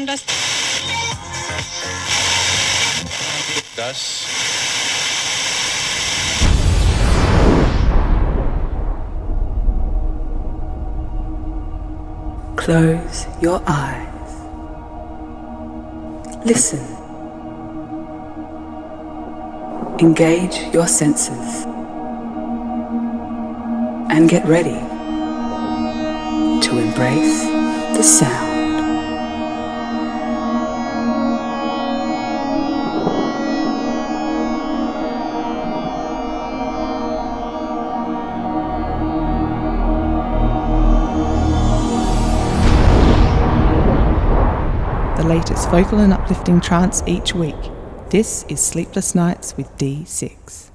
haben, dass Das Close your eyes. Listen. Engage your senses. And get ready to embrace the sound. Vocal and uplifting trance each week. This is Sleepless Nights with D6.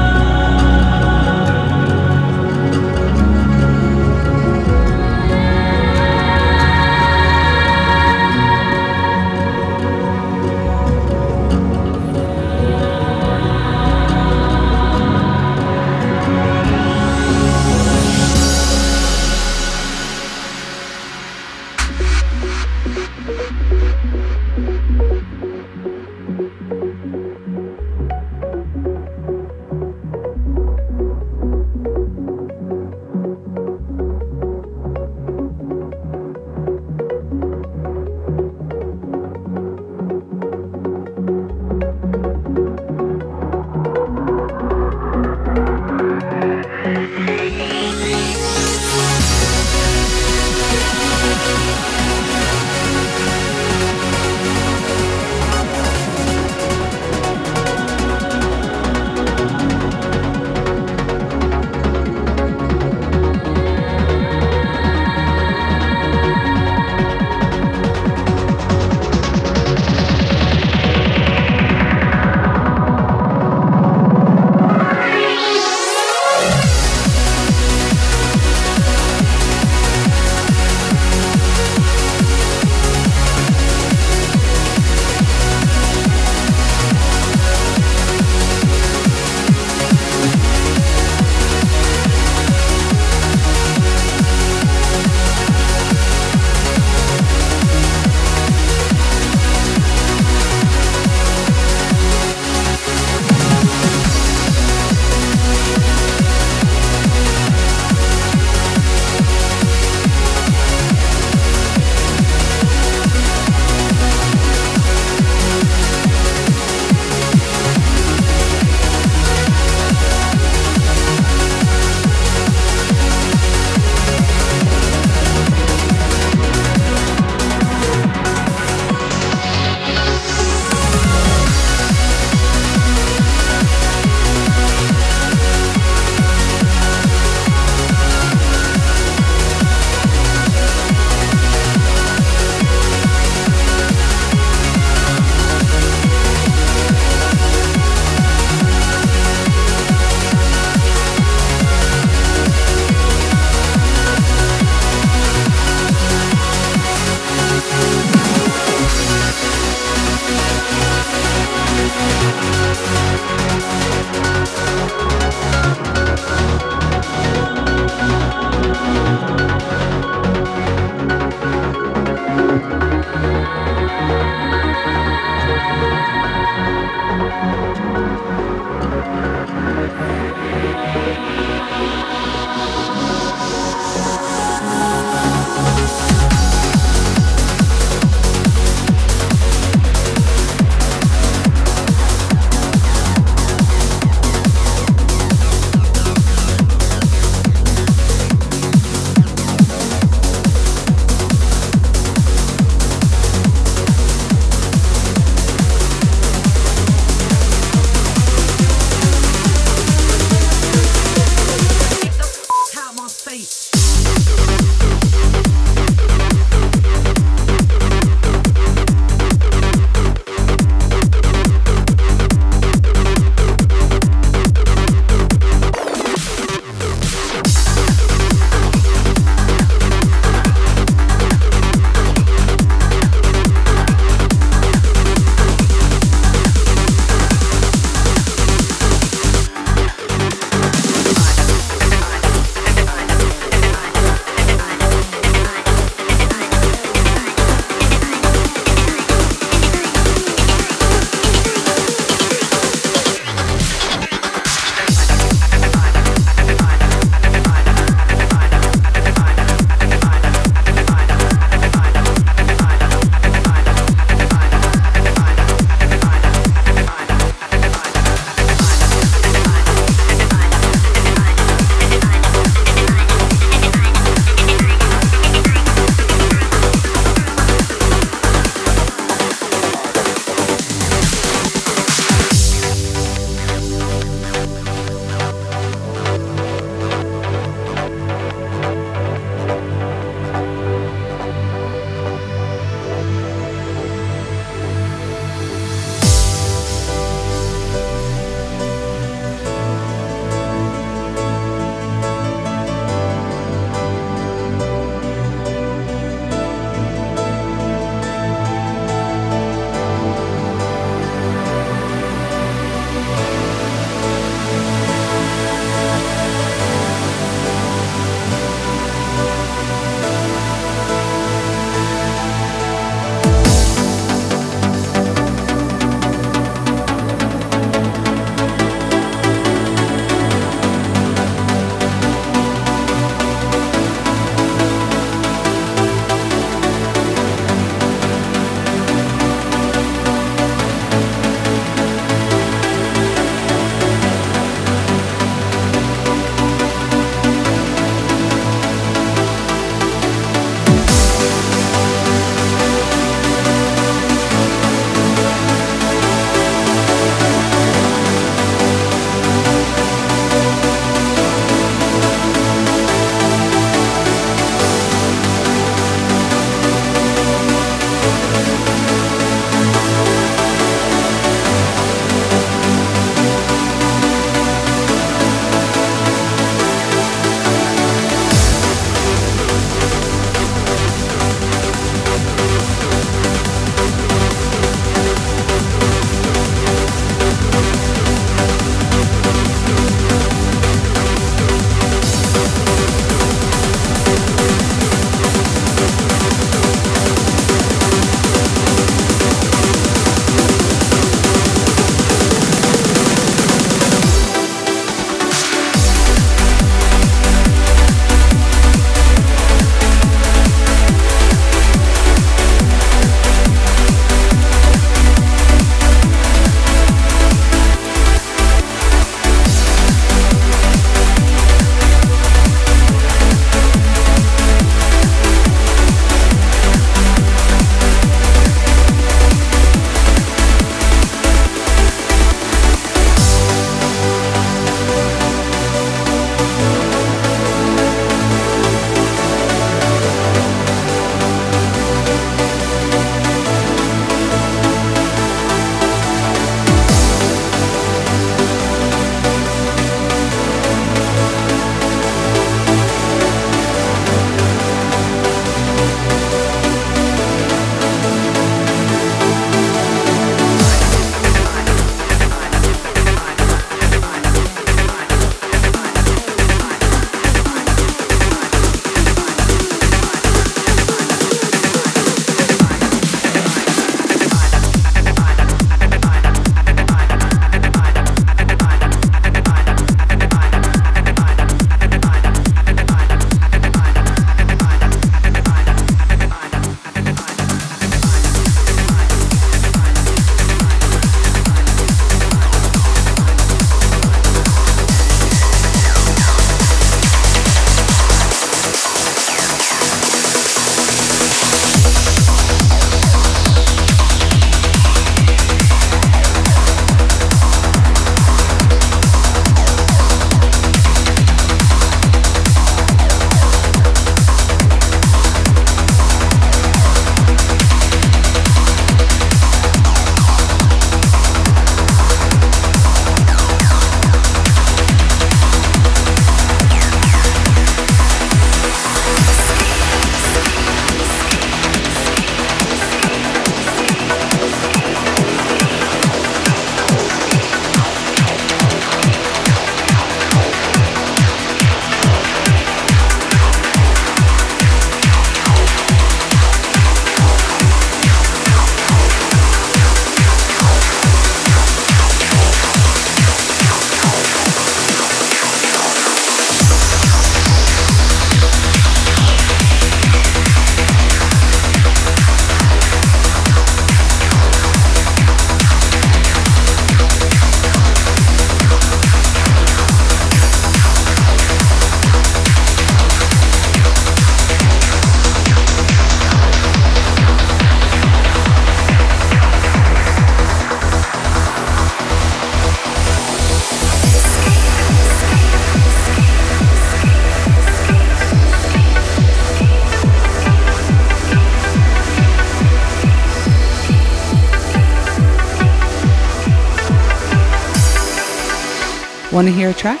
Want to hear a track?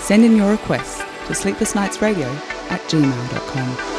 Send in your request to sleeplessnightsradio at gmail.com.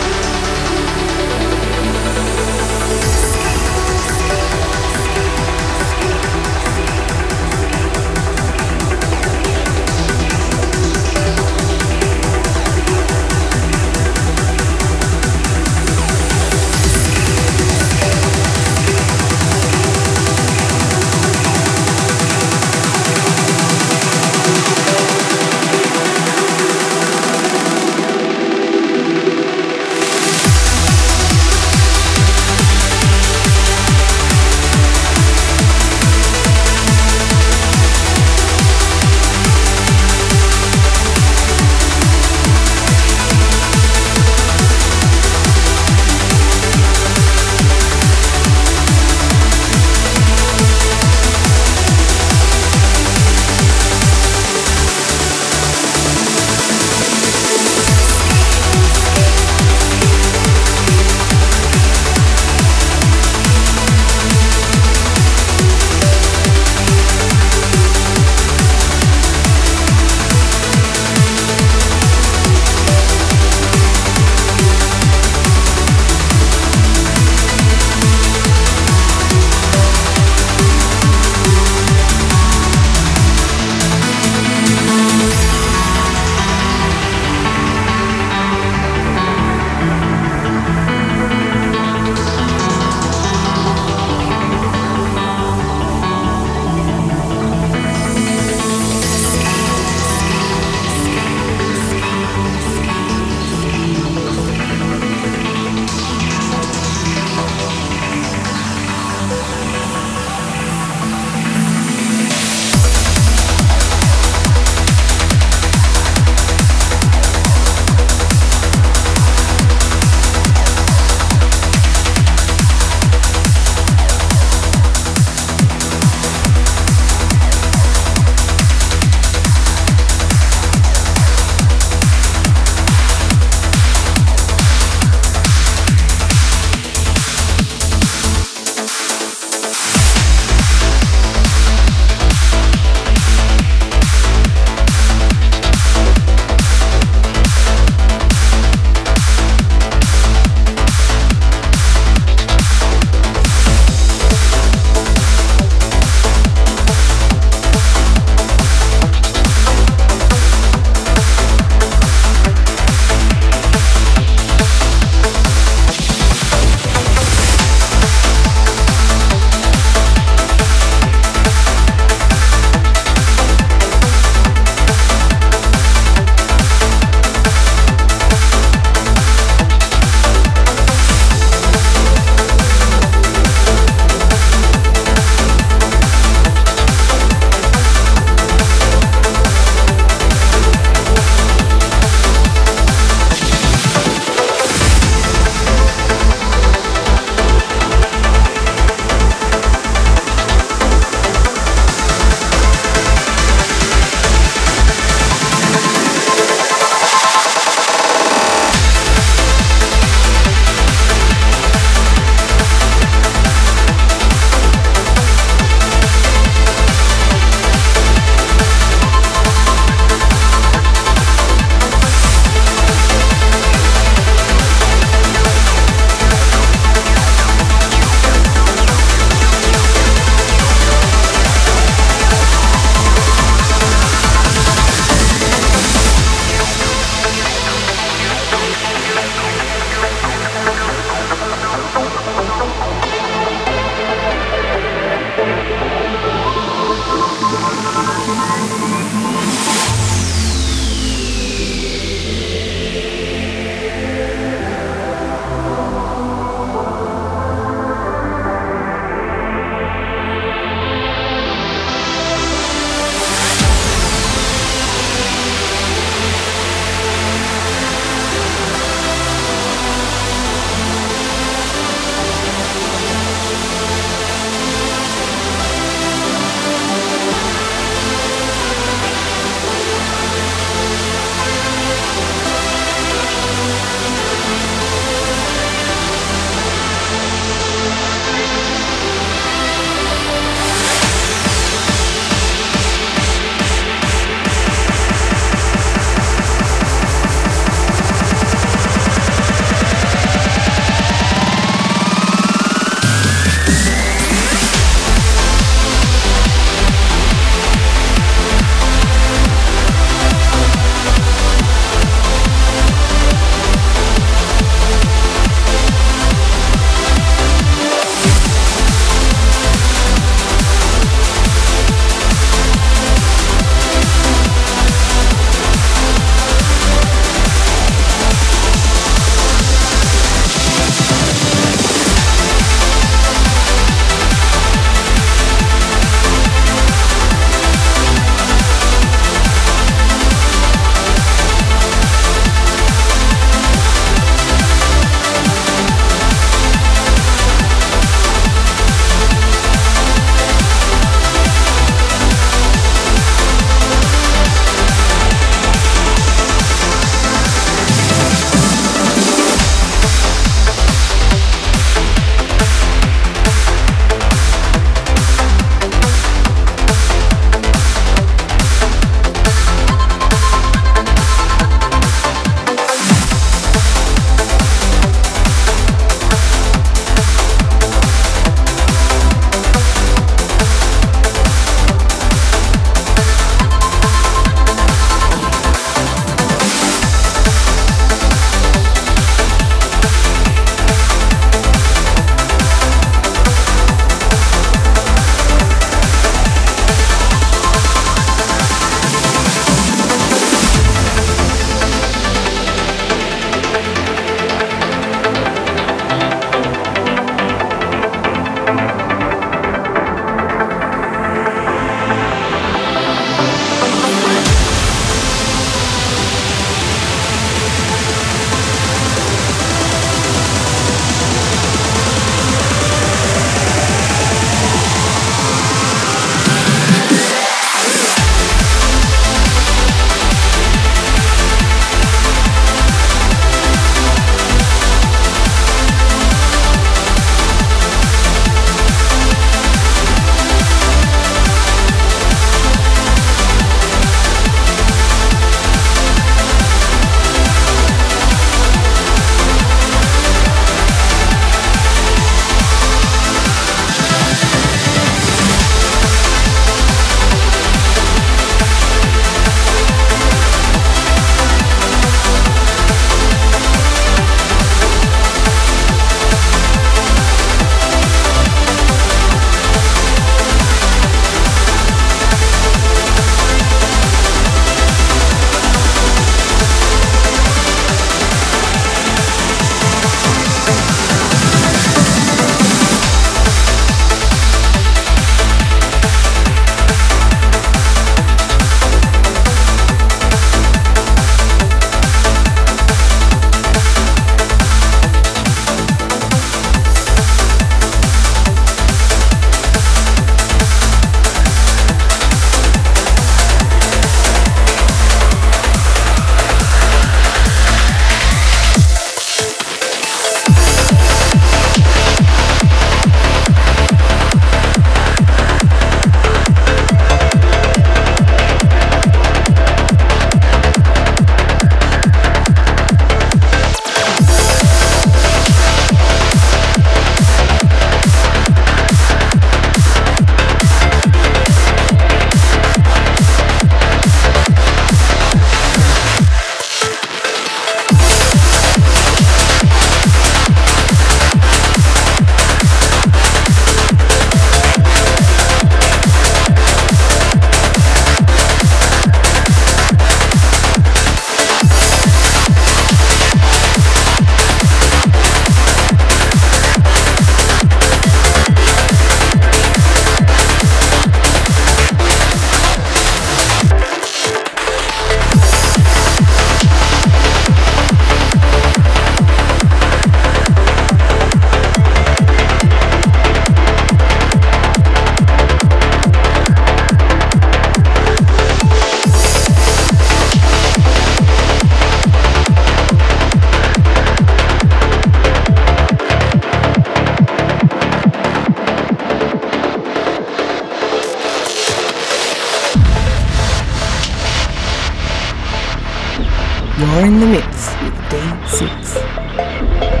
You're in the mix with D6.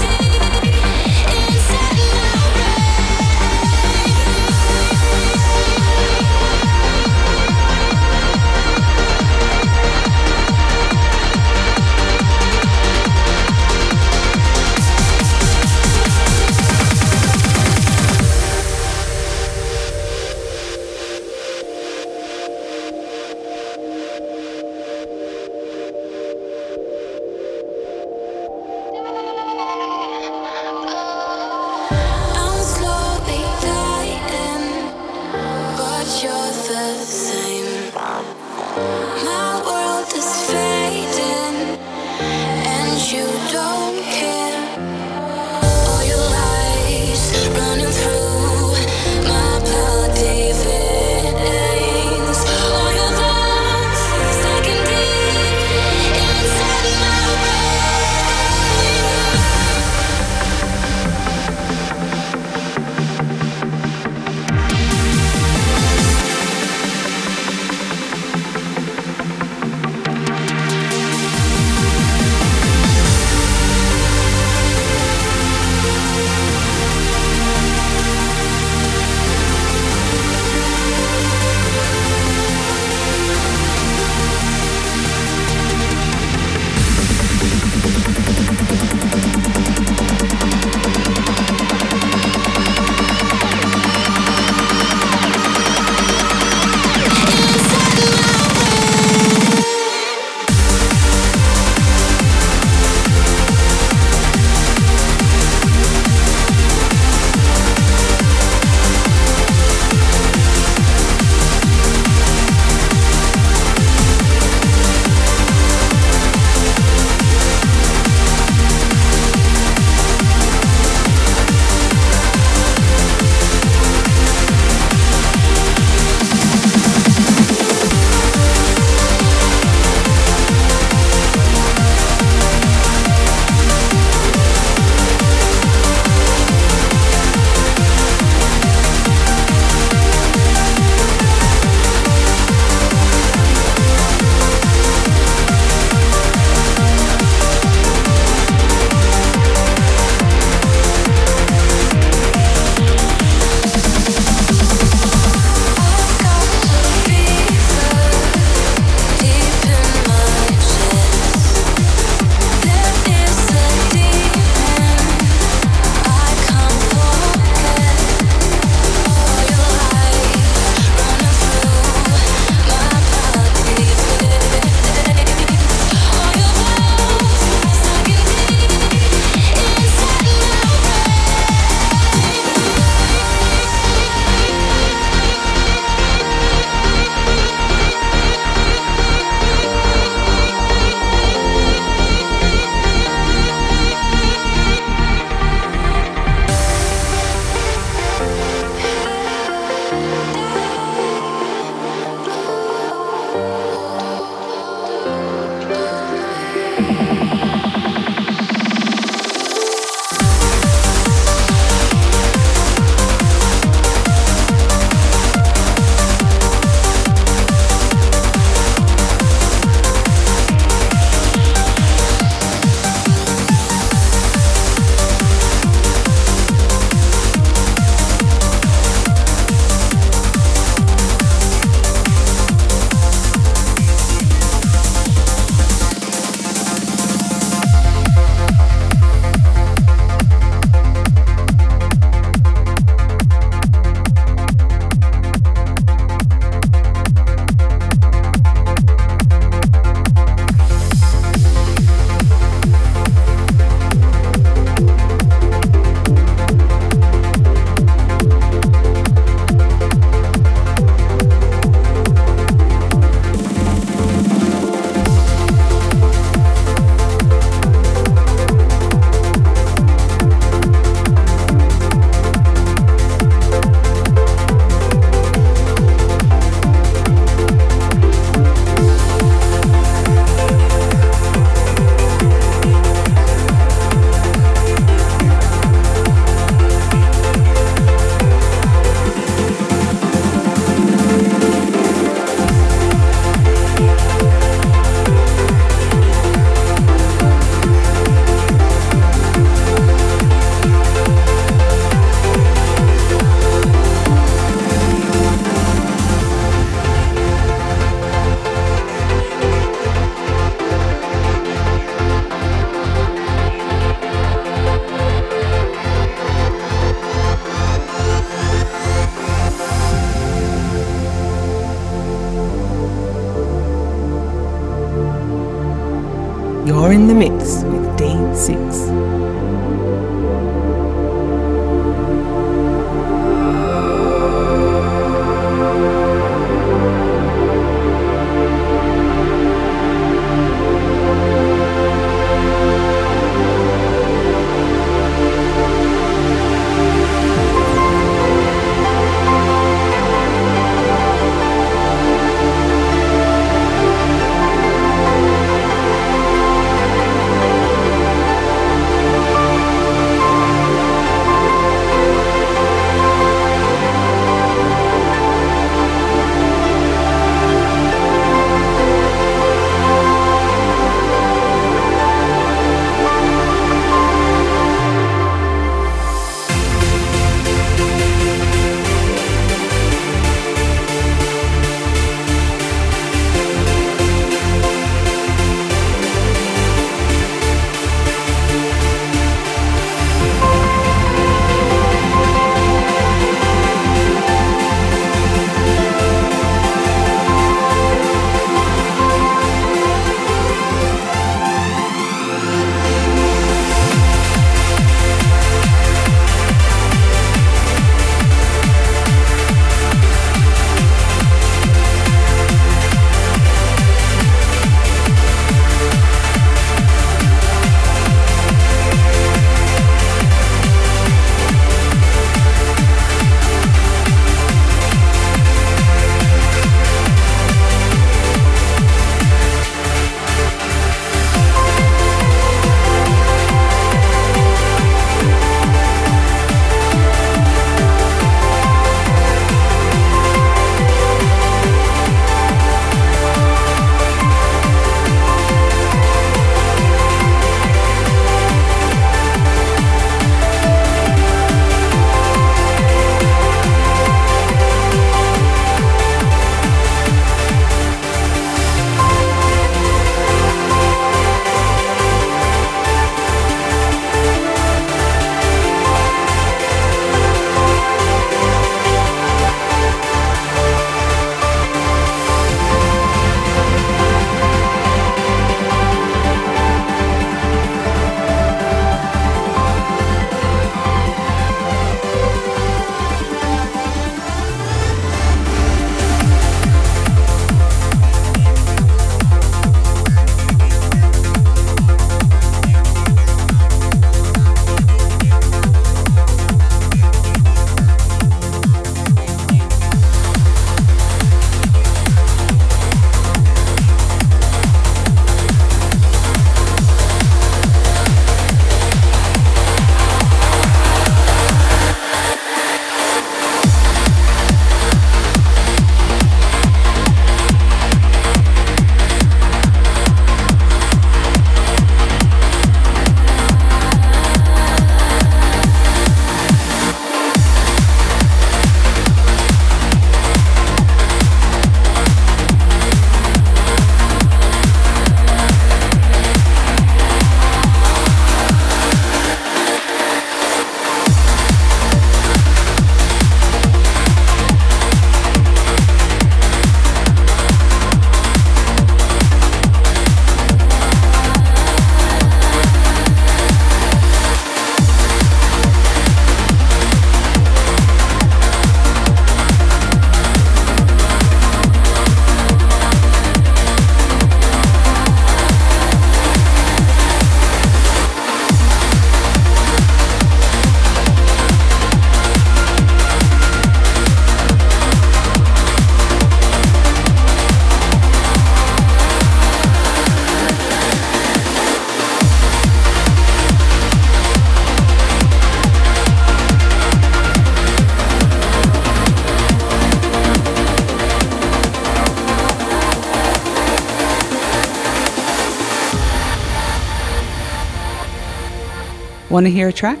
Want to hear a track?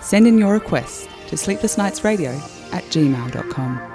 Send in your request to sleeplessnightsradio at gmail.com.